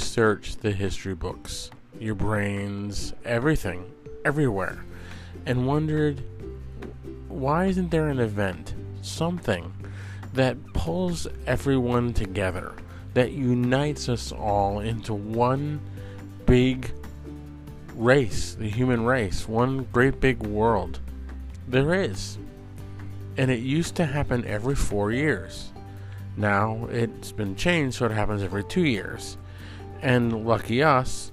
Searched the history books, your brains, everything, everywhere, and wondered why isn't there an event, something that pulls everyone together, that unites us all into one big race, the human race, one great big world? There is. And it used to happen every four years. Now it's been changed so it happens every two years. And lucky us,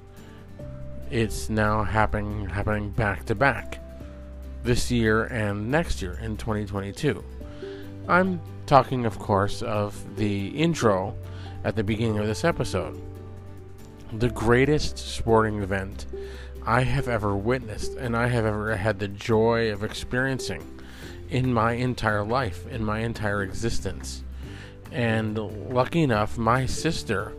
it's now happening happening back to back this year and next year in 2022. I'm talking, of course, of the intro at the beginning of this episode. The greatest sporting event I have ever witnessed and I have ever had the joy of experiencing in my entire life, in my entire existence. And lucky enough, my sister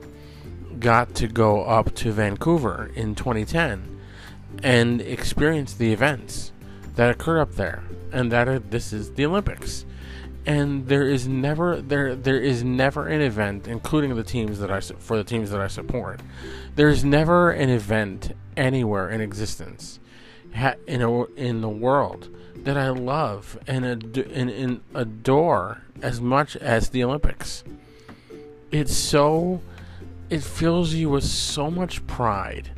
got to go up to Vancouver in 2010 and experience the events that occur up there, and that are, this is the Olympics. And there is never there there is never an event, including the teams that I for the teams that I support. There is never an event anywhere in existence, in a, in the world that I love and, ad- and, and adore as much as the Olympics. It's so it fills you with so much pride,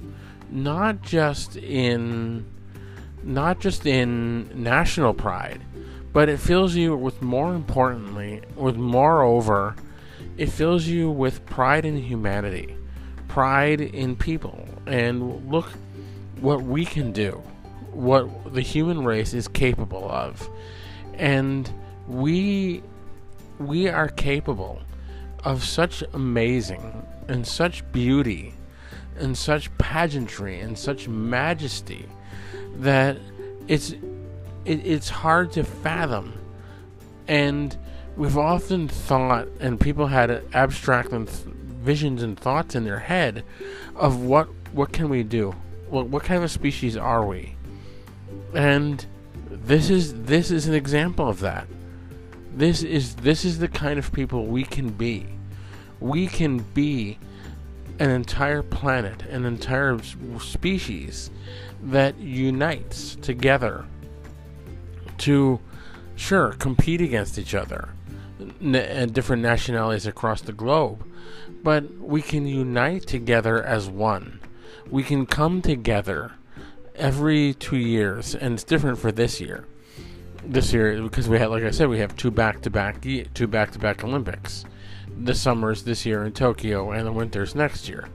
not just in not just in national pride, but it fills you with more importantly, with moreover, it fills you with pride in humanity, pride in people, and look what we can do, what the human race is capable of, and we we are capable of such amazing and such beauty and such pageantry and such majesty that it's it, it's hard to fathom. And we've often thought and people had abstract and th- visions and thoughts in their head of what what can we do? What, what kind of species are we? And this is this is an example of that this is this is the kind of people we can be we can be an entire planet, an entire species that unites together to, sure, compete against each other and different nationalities across the globe, but we can unite together as one. We can come together every two years, and it's different for this year. This year, because we had, like I said, we have two back-to-back, two back-to-back Olympics the summers this year in Tokyo and the winters next year.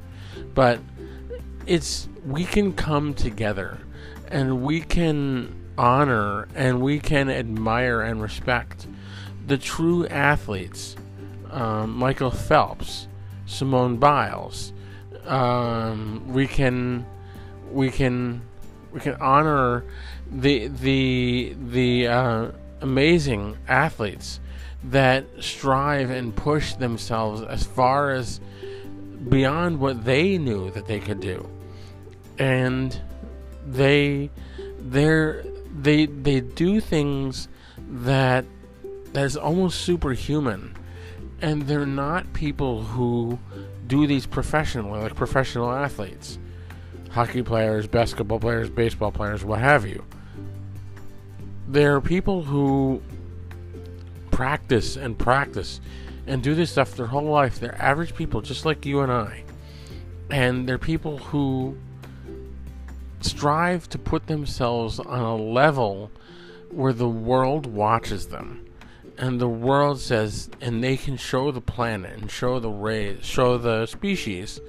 But it's we can come together and we can honor and we can admire and respect the true athletes um, Michael Phelps, Simone Biles. Um, we can we can we can honor the the the uh, amazing athletes that strive and push themselves as far as beyond what they knew that they could do. And they they they they do things that that is almost superhuman. And they're not people who do these professionally like professional athletes. Hockey players basketball players baseball players what have you they're people who practice and practice and do this stuff their whole life. They're average people just like you and I. And they're people who strive to put themselves on a level where the world watches them. And the world says, and they can show the planet and show the race, show the species,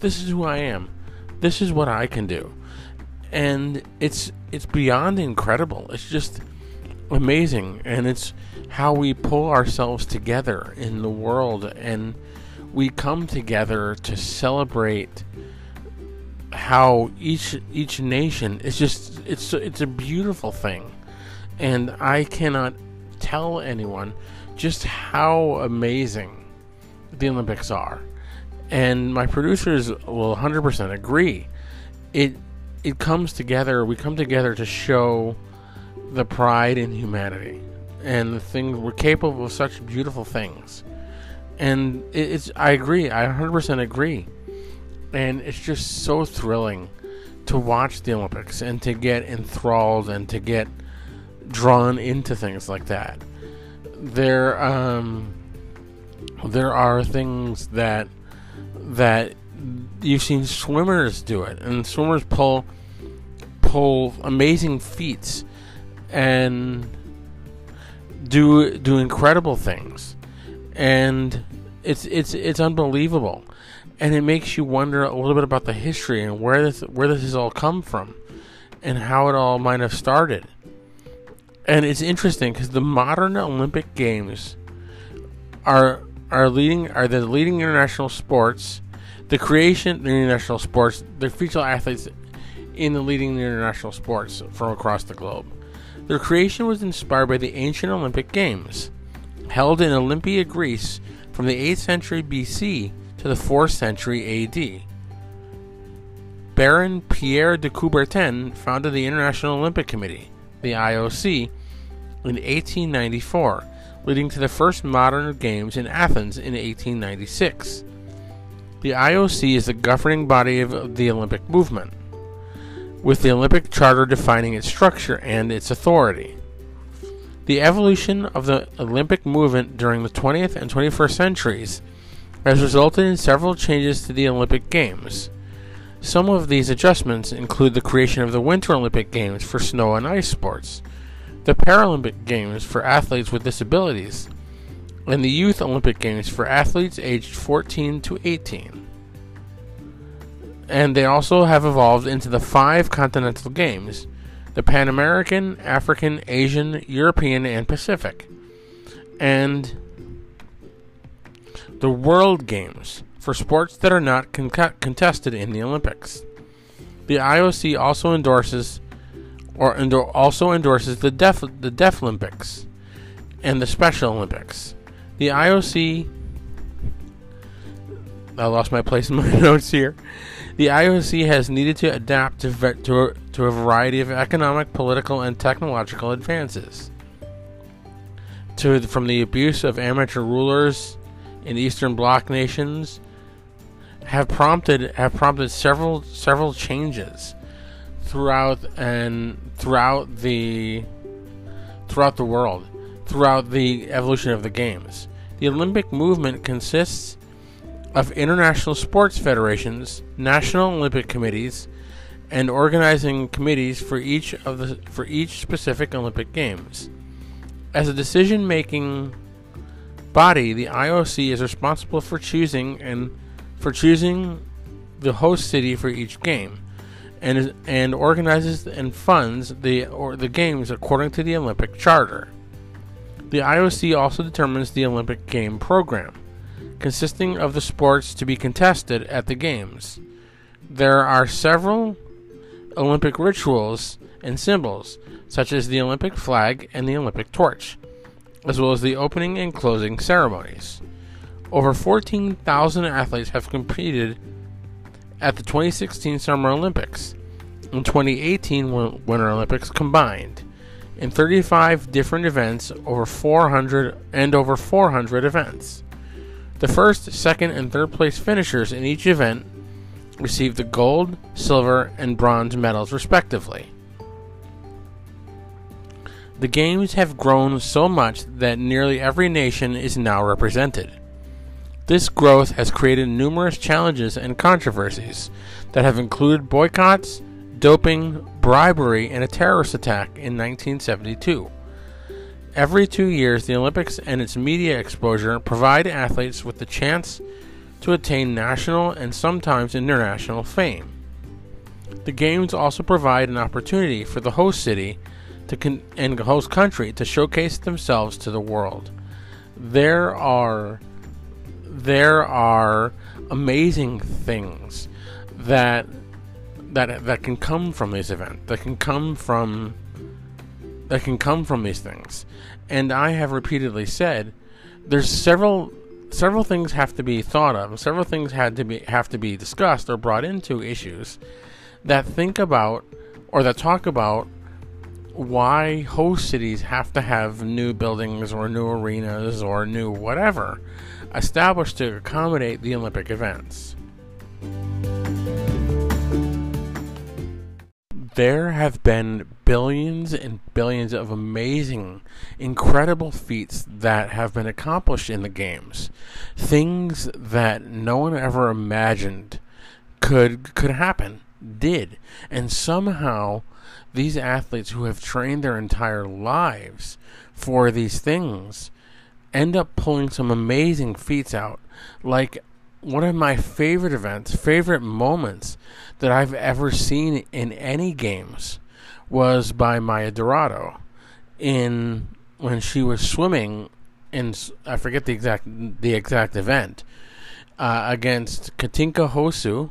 this is who I am. This is what I can do. And it's it's beyond incredible. It's just amazing and it's how we pull ourselves together in the world and we come together to celebrate how each each nation It's just it's it's a beautiful thing. And I cannot tell anyone just how amazing the Olympics are. And my producers will 100% agree. It it comes together we come together to show the pride in humanity and the things we're capable of such beautiful things. And it's I agree, I 100% agree. and it's just so thrilling to watch the Olympics and to get enthralled and to get drawn into things like that. There, um, there are things that that you've seen swimmers do it, and swimmers pull pull amazing feats and do do incredible things, and it's it's it's unbelievable, and it makes you wonder a little bit about the history and where this where this has all come from, and how it all might have started. And it's interesting because the modern Olympic Games are are leading are the leading international sports. The creation the international sports, the feature athletes in the leading international sports from across the globe. Their creation was inspired by the ancient Olympic Games, held in Olympia, Greece, from the 8th century BC to the 4th century AD. Baron Pierre de Coubertin founded the International Olympic Committee, the IOC, in 1894, leading to the first modern games in Athens in 1896. The IOC is the governing body of the Olympic movement with the Olympic Charter defining its structure and its authority. The evolution of the Olympic movement during the 20th and 21st centuries has resulted in several changes to the Olympic Games. Some of these adjustments include the creation of the Winter Olympic Games for snow and ice sports, the Paralympic Games for athletes with disabilities, and the Youth Olympic Games for athletes aged 14 to 18 and they also have evolved into the five continental games the Pan American, African, Asian, European, and Pacific, and the World Games for sports that are not con- contested in the Olympics. The IOC also endorses or also endorses the Deaf the Deaf Olympics and the Special Olympics. The IOC I lost my place in my notes here. The IOC has needed to adapt to, to, to a variety of economic, political, and technological advances. To, from the abuse of amateur rulers in Eastern Bloc nations have prompted have prompted several several changes throughout and throughout the throughout the world throughout the evolution of the games. The Olympic movement consists of international sports federations, national Olympic committees, and organizing committees for each of the for each specific Olympic Games. As a decision-making body, the IOC is responsible for choosing and for choosing the host city for each game, and and organizes and funds the or the games according to the Olympic Charter. The IOC also determines the Olympic game program consisting of the sports to be contested at the Games. There are several Olympic rituals and symbols, such as the Olympic flag and the Olympic torch, as well as the opening and closing ceremonies. Over 14,000 athletes have competed at the 2016 Summer Olympics and 2018 Winter Olympics combined in 35 different events over 400 and over 400 events. The first, second, and third place finishers in each event received the gold, silver, and bronze medals, respectively. The games have grown so much that nearly every nation is now represented. This growth has created numerous challenges and controversies that have included boycotts, doping, bribery, and a terrorist attack in 1972. Every two years, the Olympics and its media exposure provide athletes with the chance to attain national and sometimes international fame. The Games also provide an opportunity for the host city to con- and host country to showcase themselves to the world. There are there are amazing things that that that can come from this event. That can come from that can come from these things. And I have repeatedly said there's several several things have to be thought of, several things had to be have to be discussed or brought into issues that think about or that talk about why host cities have to have new buildings or new arenas or new whatever established to accommodate the Olympic events. There have been billions and billions of amazing, incredible feats that have been accomplished in the games. Things that no one ever imagined could could happen did. And somehow these athletes who have trained their entire lives for these things end up pulling some amazing feats out. Like one of my favorite events, favorite moments that I've ever seen in any games was by Maya DiRado in when she was swimming in I forget the exact the exact event uh, against Katinka Hosszu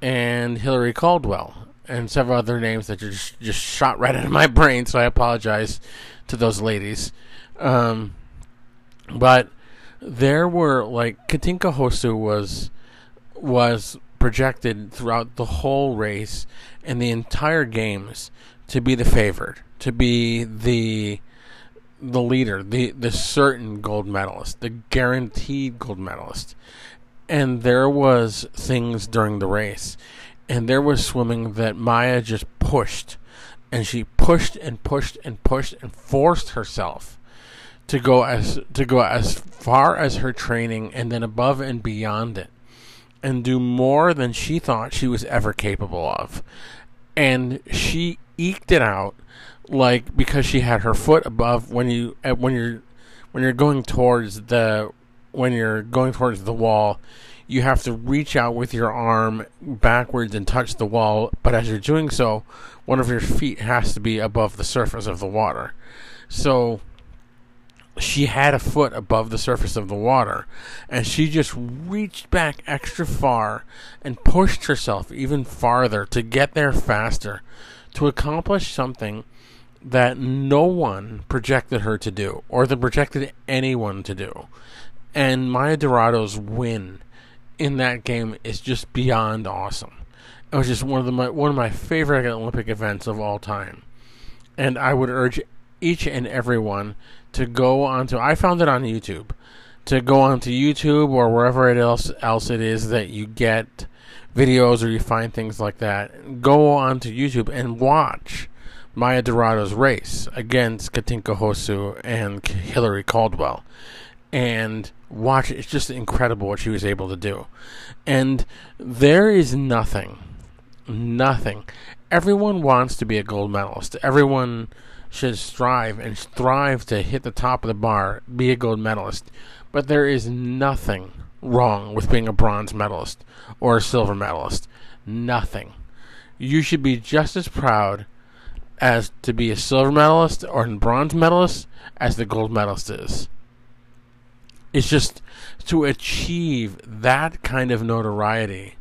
and Hilary Caldwell and several other names that just just shot right out of my brain. So I apologize to those ladies. Um, but there were like Katinka Hosszu was was projected throughout the whole race and the entire games to be the favored, to be the the leader, the the certain gold medalist, the guaranteed gold medalist. And there was things during the race, and there was swimming that Maya just pushed, and she pushed and pushed and pushed and forced herself to go as to go as far as her training and then above and beyond it and do more than she thought she was ever capable of. And she eked it out like because she had her foot above when you when you're when you're going towards the when you're going towards the wall you have to reach out with your arm backwards and touch the wall but as you're doing so one of your feet has to be above the surface of the water so she had a foot above the surface of the water and she just reached back extra far and pushed herself even farther to get there faster to accomplish something that no one projected her to do or that projected anyone to do. And Maya DiRado's win in that game is just beyond awesome. It was just one of the my, one of my favorite Olympic events of all time. And I would urge each and everyone to go onto. I found it on YouTube. To go onto YouTube or wherever it else else it is that you get videos or you find things like that. Go onto YouTube and watch Maya DiRado's race against Katinka Hosszu and Hilary Caldwell, and watch it. It's just incredible what she was able to do. And there is nothing, nothing. Everyone wants to be a gold medalist. Everyone should strive and strive to hit the top of the bar, be a gold medalist. But there is nothing wrong with being a bronze medalist or a silver medalist. Nothing. You should be just as proud as to be a silver medalist or a bronze medalist as the gold medalist is. It's just to achieve that kind of notoriety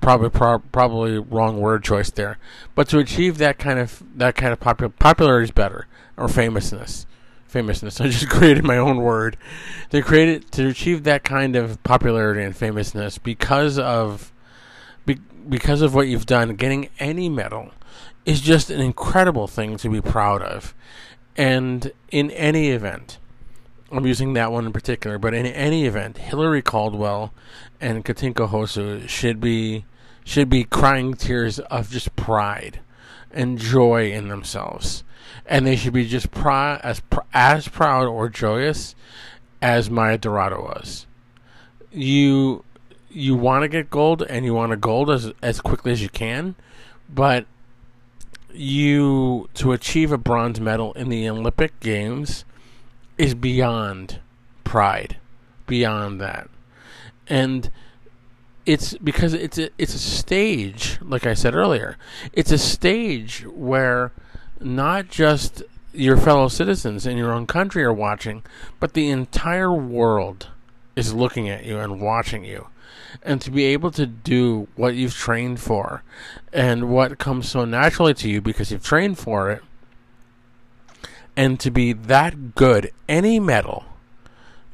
probably pro- probably wrong word choice there. But to achieve that kind of that kind of popular popularity is better or famousness. Famousness. I just created my own word. To create it to achieve that kind of popularity and famousness because of be, because of what you've done, getting any medal is just an incredible thing to be proud of. And in any event, I'm using that one in particular, but in any event, Hilary Caldwell and Katinka Hosszu should be should be crying tears of just pride and joy in themselves, and they should be just pr- as as proud or joyous as Maya DiRado was. You you want to get gold and you want to gold as as quickly as you can, but you to achieve a bronze medal in the Olympic Games is beyond pride, beyond that. And it's because it's a, it's a stage, like I said earlier. It's a stage where not just your fellow citizens in your own country are watching, but the entire world is looking at you and watching you. And to be able to do what you've trained for and what comes so naturally to you because you've trained for it and to be that good, any medal,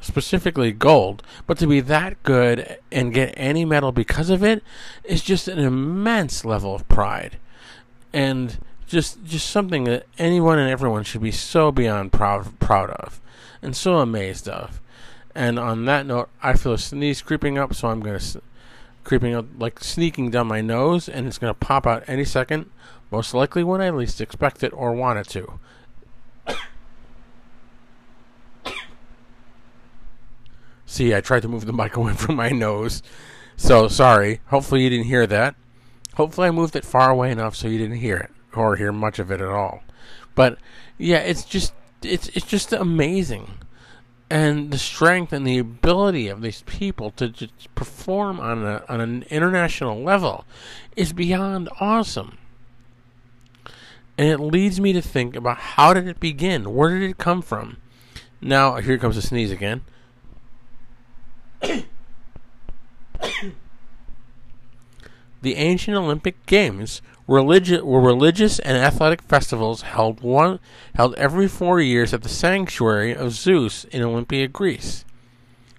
specifically gold, but to be that good and get any medal because of it is just an immense level of pride. And just just something that anyone and everyone should be so beyond proud proud of and so amazed of. And on that note, I feel a sneeze creeping up, so I'm going to creeping up, like sneaking down my nose, and it's going to pop out any second, most likely when I least expect it or want it to. See, I tried to move the mic away from my nose. So sorry. Hopefully you didn't hear that. Hopefully I moved it far away enough so you didn't hear it or hear much of it at all. But yeah, it's just it's it's just amazing. And the strength and the ability of these people to just perform on a, on an international level is beyond awesome. And it leads me to think about how did it begin? Where did it come from? Now, here comes a sneeze again. the ancient Olympic Games were religious and athletic festivals held one held every four years at the sanctuary of Zeus in Olympia, Greece.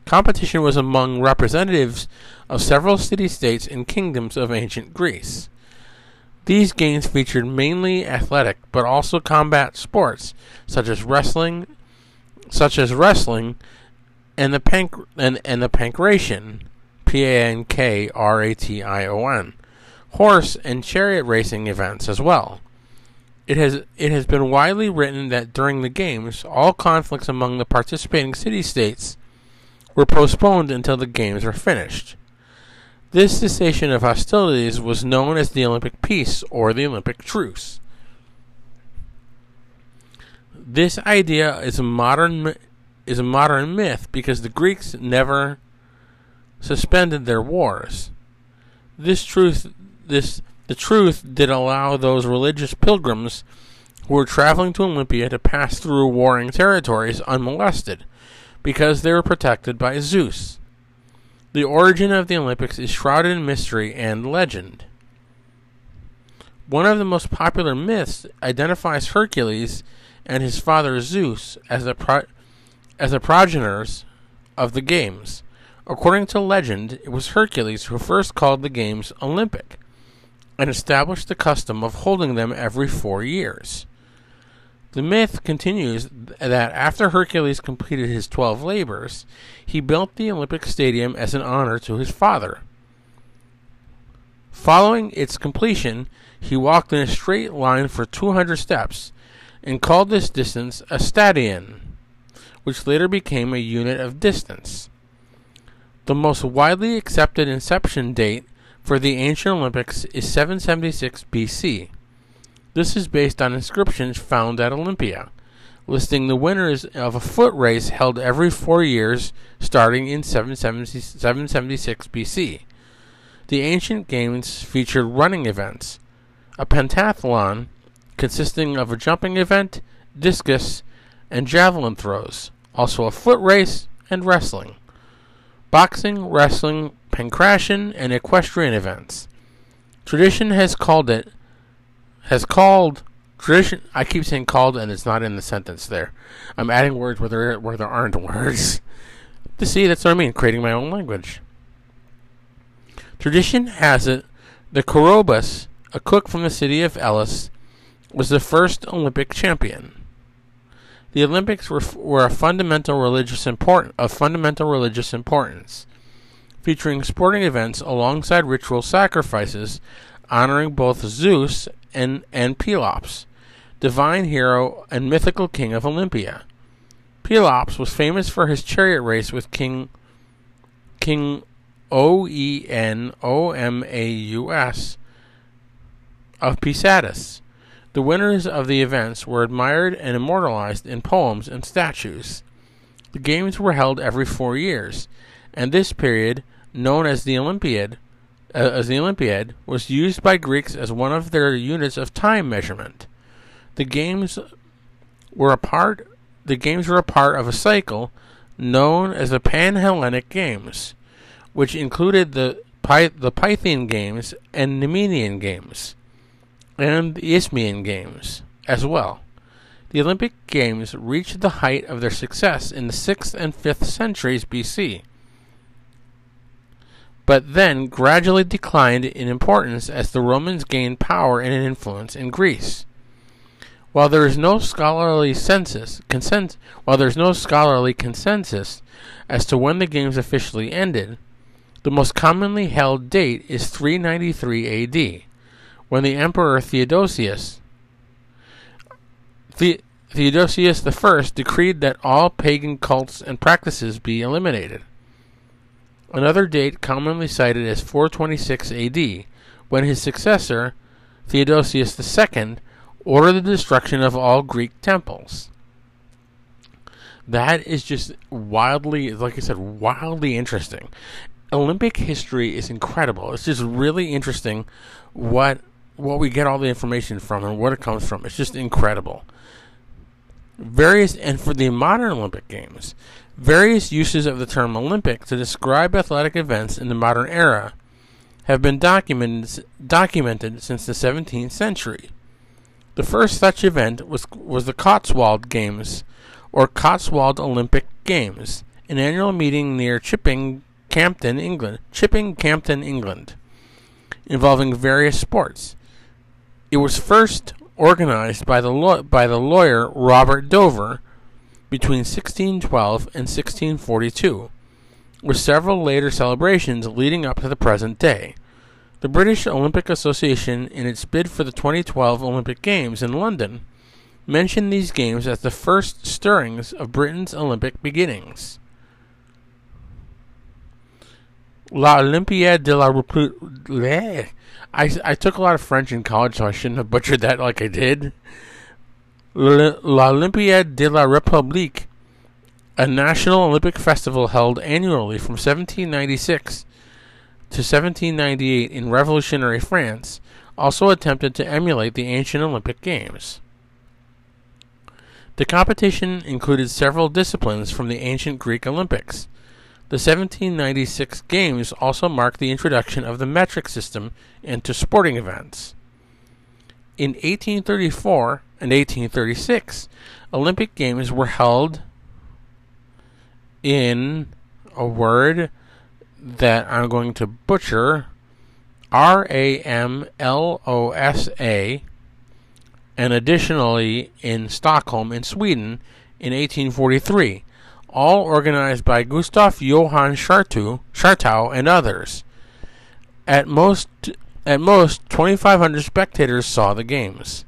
Competition was among representatives of several city-states and kingdoms of ancient Greece. These games featured mainly athletic, but also combat sports such as wrestling, such as wrestling, and the panc and, and the pankration, P A N K R A T I O N, horse and chariot racing events as well. It has it has been widely written that during the games, all conflicts among the participating city states were postponed until the games were finished. This cessation of hostilities was known as the Olympic peace or the Olympic truce. This idea is a modern is a modern myth because the Greeks never suspended their wars. This truth this the truth did allow those religious pilgrims who were traveling to Olympia to pass through warring territories unmolested because they were protected by Zeus. The origin of the Olympics is shrouded in mystery and legend. One of the most popular myths identifies Hercules and his father Zeus as the pro- as the progenitors of the games. According to legend, it was Hercules who first called the games Olympic and established the custom of holding them every four years. The myth continues that after Hercules completed his 12 labors, he built the Olympic Stadium as an honor to his father. Following its completion, he walked in a straight line for 200 steps and called this distance a stadion, which later became a unit of distance. The most widely accepted inception date for the ancient Olympics is 776 BC. This is based on inscriptions found at Olympia, listing the winners of a foot race held every four years starting in 776 BC. The ancient games featured running events, a pentathlon consisting of a jumping event, discus, and javelin throws, also a foot race and wrestling. Boxing, wrestling, pankration, and equestrian events. Tradition has called it has called tradition. I keep saying called, and it's not in the sentence. There, I'm adding words where there where there aren't words. to see, that's what I mean. Creating my own language. Tradition has it. The Coroebus, a cook from the city of Elis, was the first Olympic champion. The Olympics were, were a fundamental religious import, of fundamental religious importance, featuring sporting events alongside ritual sacrifices honoring both Zeus and, and Pelops, divine hero and mythical king of Olympia. Pelops was famous for his chariot race with King King O E N O M A U S of Pisatis. The winners of the events were admired and immortalized in poems and statues. The games were held every four years, and this period, known as the Olympiad, uh, as the Olympiad, was used by Greeks as one of their units of time measurement. The games were a part. The games were a part of a cycle known as the Pan-Hellenic Games, which included the Py- the Pythian Games and Nemean Games, and the Isthmian Games as well. The Olympic Games reached the height of their success in the 6th and 5th centuries BC but then gradually declined in importance as the Romans gained power and influence in Greece. While there is no scholarly census, consent, while there is no scholarly consensus as to when the games officially ended, The most commonly held date is 393 AD, when the Emperor Theodosius the- Theodosius I decreed that all pagan cults and practices be eliminated. Another date commonly cited is 426 AD, when his successor, Theodosius II, ordered the destruction of all Greek temples. That is just wildly, like I said, wildly interesting. Olympic history is incredible. It's just really interesting what what we get all the information from and where it comes from. It's just incredible. Various and for the modern Olympic Games, various uses of the term Olympic to describe athletic events in the modern era have been documented documented since the 17th century. The first such event was was the Cotswold Games or Cotswold Olympic Games, an annual meeting near Chipping, Campden, England, Chipping, Campden, England, involving various sports. It was first organized by the by the lawyer Robert Dover between 1612 and 1642, with several later celebrations leading up to the present day. The British Olympic Association, in its bid for the 2012 Olympic Games in London, mentioned these games as the first stirrings of Britain's Olympic beginnings. La Olympiade de la République. I, I took a lot of French in college, so I shouldn't have butchered that like I did. La Olympiade de la République, a national Olympic festival held annually from 1796 to 1798 in revolutionary France, also attempted to emulate the ancient Olympic Games. The competition included several disciplines from the ancient Greek Olympics. The 1796 Games also marked the introduction of the metric system into sporting events. In 1834 and 1836, Olympic Games were held in a word that I'm going to butcher R A M L O S A and additionally in Stockholm in Sweden in 1843, all organized by Gustav Johann Schartau and others. At most, at most, 2,500 spectators saw the games.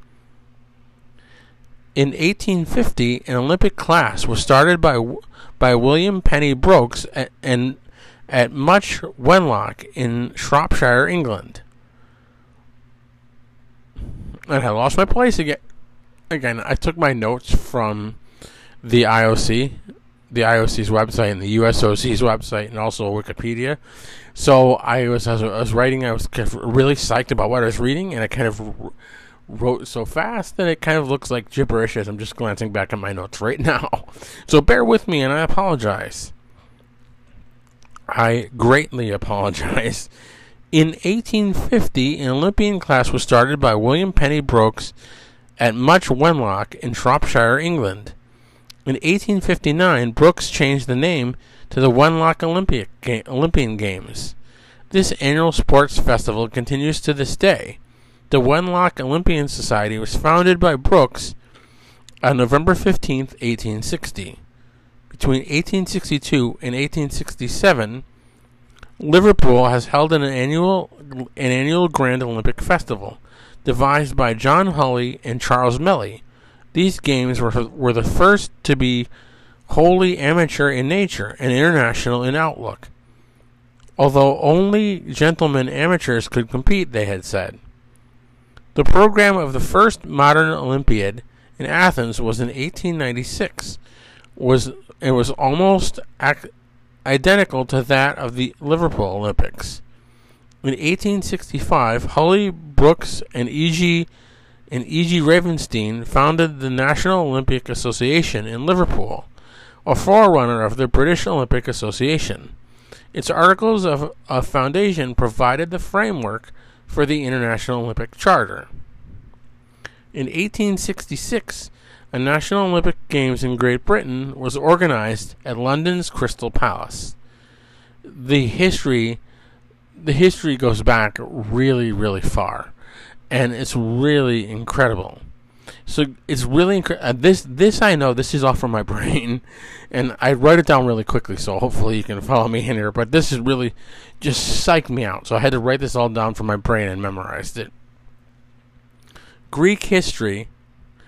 In 1850, an Olympic class was started by by William Penny Brooks at, and at Much Wenlock in Shropshire, England and I lost my place again. Again, I took my notes from the IOC, the IOC's website, and the USOC's website, and also Wikipedia. So I was, as I was writing, I was kind of really psyched about what I was reading, and I kind of wrote so fast that it kind of looks like gibberish as I'm just glancing back at my notes right now. So bear with me, and I apologize. I greatly apologize. In 1850, an Olympian class was started by William Penny Brooks at Much Wenlock in Shropshire, England. In 1859, Brooks changed the name to the Wenlock Olympic Ga- Olympian Games. This annual sports festival continues to this day. The Wenlock Olympian Society was founded by Brooks on November 15, 1860. Between 1862 and 1867, Liverpool has held an annual an annual Grand Olympic Festival, devised by John Hulley and Charles Melly. These games were were the first to be wholly amateur in nature and international in outlook. Although only gentlemen amateurs could compete, they had said. The program of the first modern Olympiad in Athens was in 1896. Was it was almost ac- identical to that of the Liverpool Olympics. In 1865, Hulley, Brooks, and E.G. and E.G. Ravenstein founded the National Olympic Association in Liverpool, a forerunner of the British Olympic Association. Its articles of, of foundation provided the framework for the International Olympic Charter. In 1866, a National Olympic Games in Great Britain was organized at London's Crystal Palace. The history the history goes back really really far and it's really incredible. So it's really incre- uh, this this I know this is off from my brain, and I write it down really quickly. So hopefully you can follow me in here. But this is really just psyched me out. So I had to write this all down from my brain and memorized it. Greek history,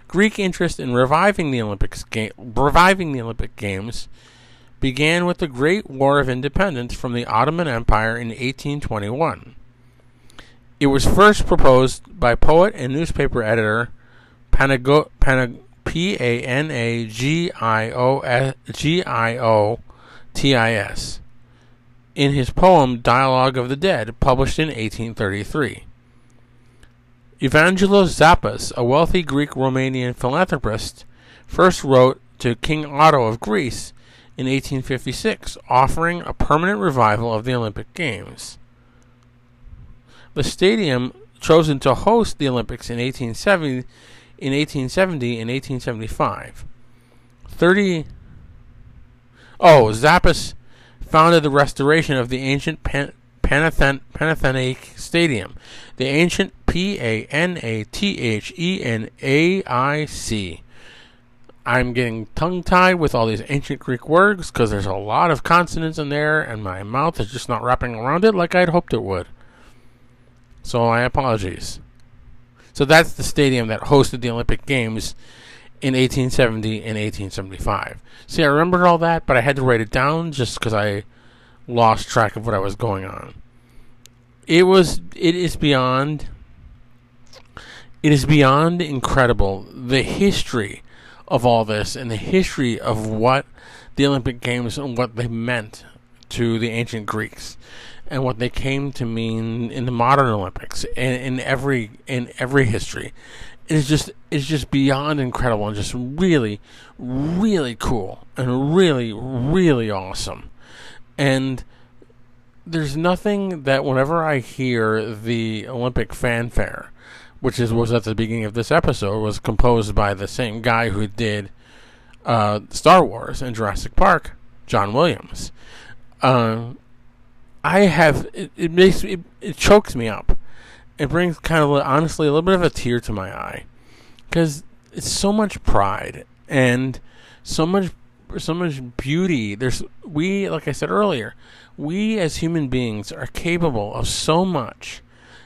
Greek interest in reviving the Olympics game, reviving the Olympic Games, began with the Great War of Independence from the Ottoman Empire in 1821. It was first proposed by poet and newspaper editor Panago, Panag, P A N A G I O G I O T I S in his poem Dialogue of the Dead, published in 1833. Evangelos Zappas, a wealthy Greek Romanian philanthropist, first wrote to King Otto of Greece in 1856, offering a permanent revival of the Olympic Games. The stadium chosen to host the Olympics in 1870 in 1870 and 1875. 30 Oh, Zappas founded the restoration of the ancient Pan- Panathen- Panathenic Stadium. The ancient P A N A T H E N A I C. I'm getting tongue tied with all these ancient Greek words because there's a lot of consonants in there, and my mouth is just not wrapping around it like I'd hoped it would. So I apologize. So that's the stadium that hosted the Olympic Games in 1870 and 1875. See, I remembered all that, but I had to write it down just because I lost track of what I was going on. It was, it is beyond, it is beyond incredible the history of all this and the history of what the Olympic Games and what they meant to the ancient Greeks and what they came to mean in the modern Olympics and in every in every history. Is just it's just beyond incredible and just really, really cool and really, really awesome. And there's nothing that whenever I hear the Olympic fanfare, which is was at the beginning of this episode, was composed by the same guy who did uh, Star Wars and Jurassic Park, John Williams. Uh, I have it, it makes it, it chokes me up. It brings kind of honestly a little bit of a tear to my eye because it's so much pride and so much so much beauty. There's we like I said earlier, we as human beings are capable of so much,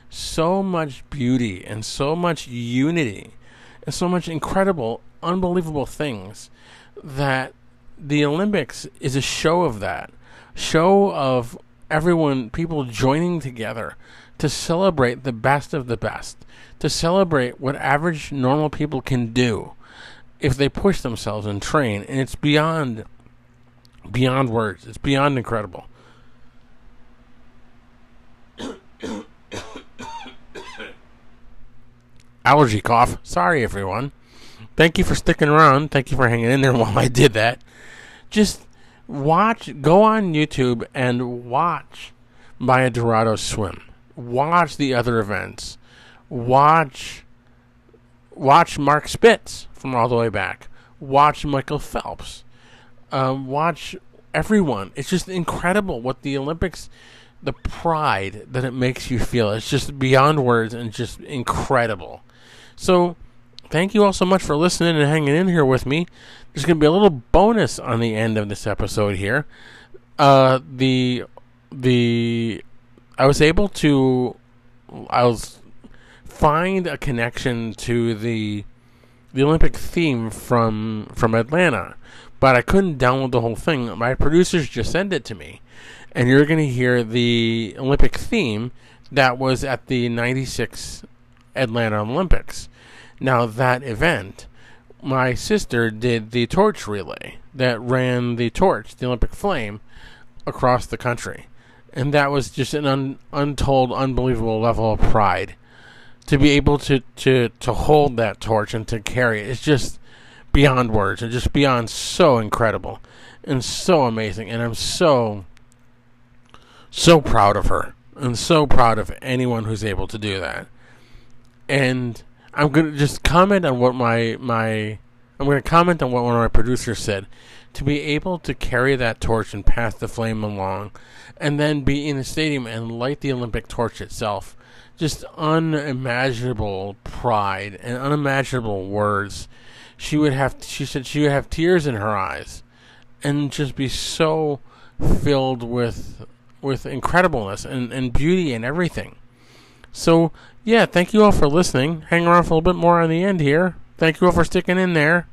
so much beauty and so much unity and so much incredible, unbelievable things that the Olympics is a show of that. Show of everyone, people joining together to celebrate the best of the best, to celebrate what average normal people can do if they push themselves and train. And it's beyond, beyond words. It's beyond incredible. Allergy cough. Sorry, everyone. Thank you for sticking around. Thank you for hanging in there while I did that. Just watch, go on YouTube and watch Maya DiRado swim. Watch the other events. Watch, watch Mark Spitz from all the way back. Watch Michael Phelps. Um, watch everyone. It's just incredible what the Olympics, the pride that it makes you feel. It's just beyond words and just incredible. So, thank you all so much for listening and hanging in here with me. There's going to be a little bonus on the end of this episode here. Uh, the the I was able to I was find a connection to the the Olympic theme from from Atlanta, but I couldn't download the whole thing. My producers just sent it to me, and you're going to hear the Olympic theme that was at the '96 Atlanta Olympics. Now that event my sister did the torch relay that ran the torch, the Olympic flame, across the country. And that was just an un- untold, unbelievable level of pride. To be able to, to, to hold that torch and to carry it, it's just beyond words and just beyond so incredible and so amazing. And I'm so, so proud of her and so proud of anyone who's able to do that. And I'm gonna just comment on what my my I'm gonna comment on what one of my producers said. To be able to carry that torch and pass the flame along, and then be in the stadium and light the Olympic torch itself, just unimaginable pride and unimaginable words. She would have she said she would have tears in her eyes and just be so filled with with incredibleness and, and beauty and everything. So yeah, thank you all for listening. Hang around for a little bit more on the end here. Thank you all for sticking in there.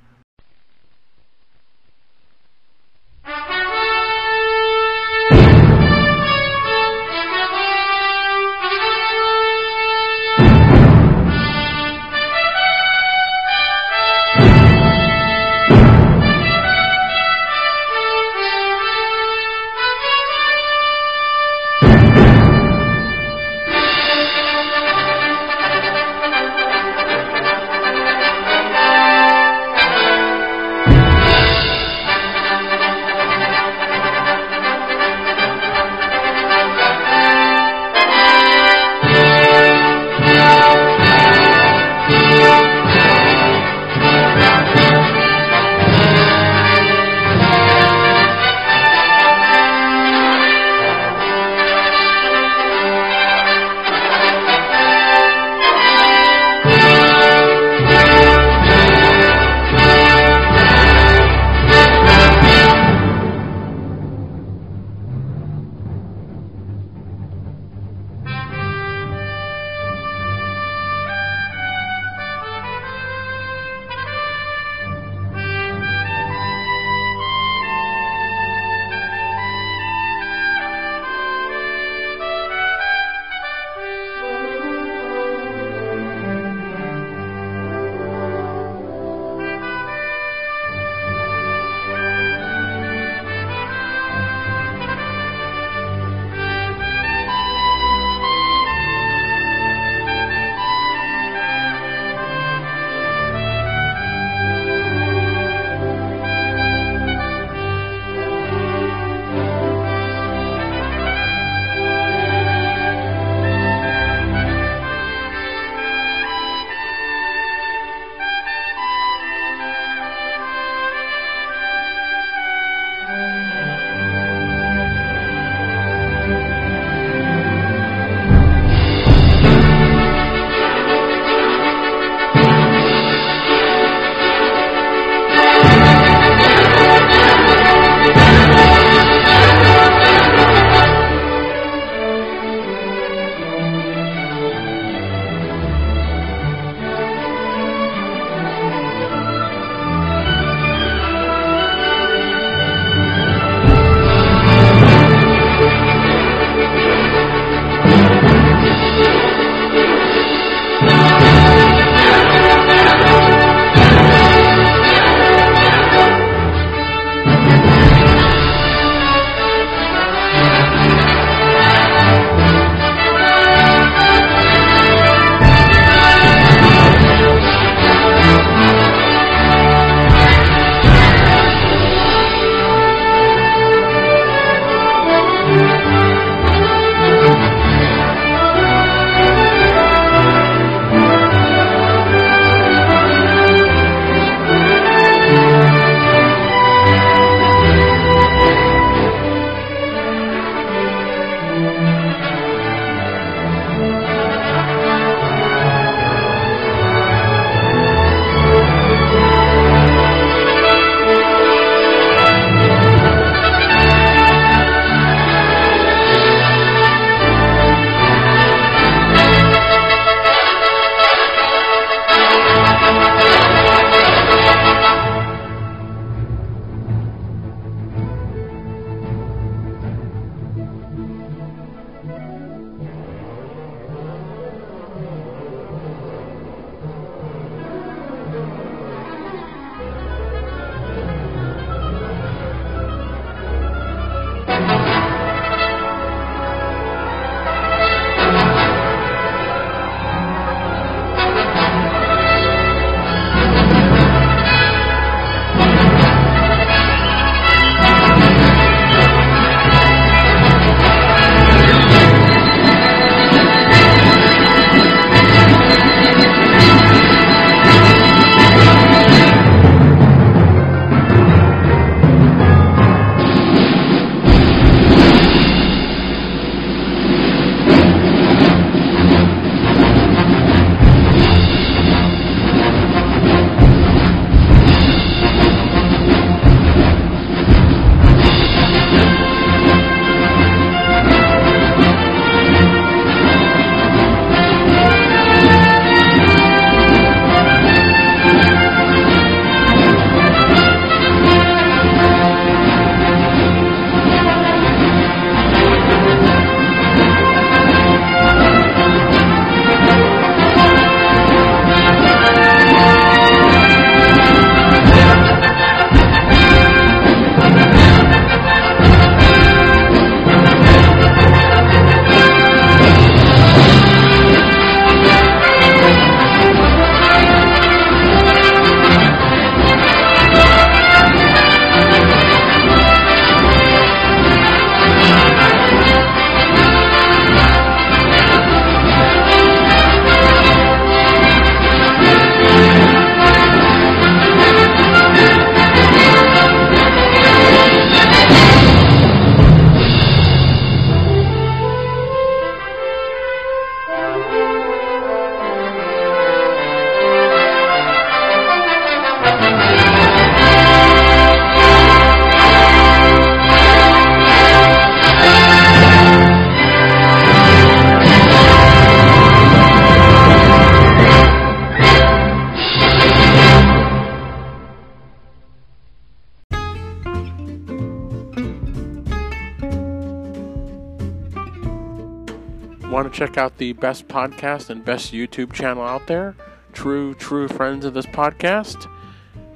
Check out the best podcast and best YouTube channel out there? True, true friends of this podcast?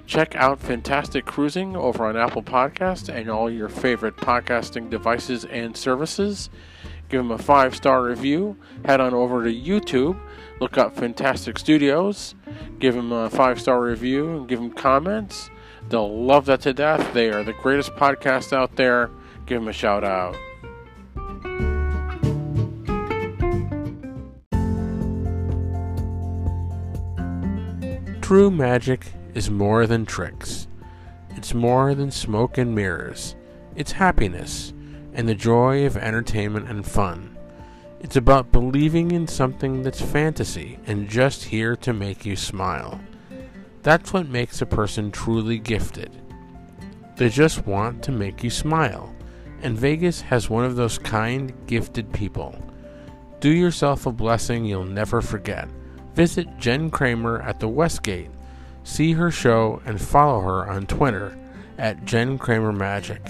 Check out Fantastic Cruising over on Apple Podcast and all your favorite podcasting devices and services. Give them a five star review. Head on over to YouTube, look up Fantastic Studios, give them a five star review, and give them comments. They'll love that to death. They are the greatest podcast out there. Give them a shout out. True magic is more than tricks. It's more than smoke and mirrors. It's happiness and the joy of entertainment and fun. It's about believing in something that's fantasy and just here to make you smile. That's what makes a person truly gifted. They just want to make you smile. And Vegas has one of those kind, gifted people. Do yourself a blessing you'll never forget. Visit Jen Kramer at the Westgate See her show and follow her on Twitter at Jen Kramer Magic.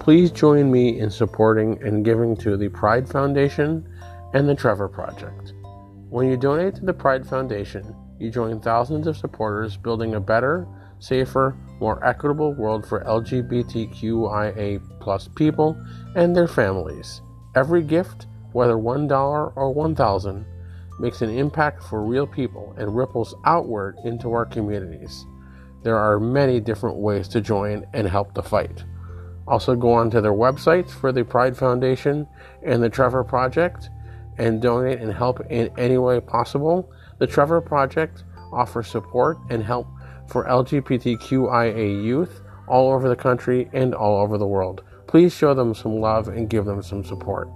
Please join me in supporting and giving to the Pride Foundation and the Trevor Project. When you donate to the Pride Foundation, you join thousands of supporters building a better, safer, more equitable world for LGBTQIA people and their families. Every gift, whether $1 or 1000 makes an impact for real people and ripples outward into our communities. There are many different ways to join and help the fight. Also, go on to their websites for the Pride Foundation and the Trevor Project and donate and help in any way possible. The Trevor Project offers support and help for LGBTQIA youth all over the country and all over the world. Please show them some love and give them some support.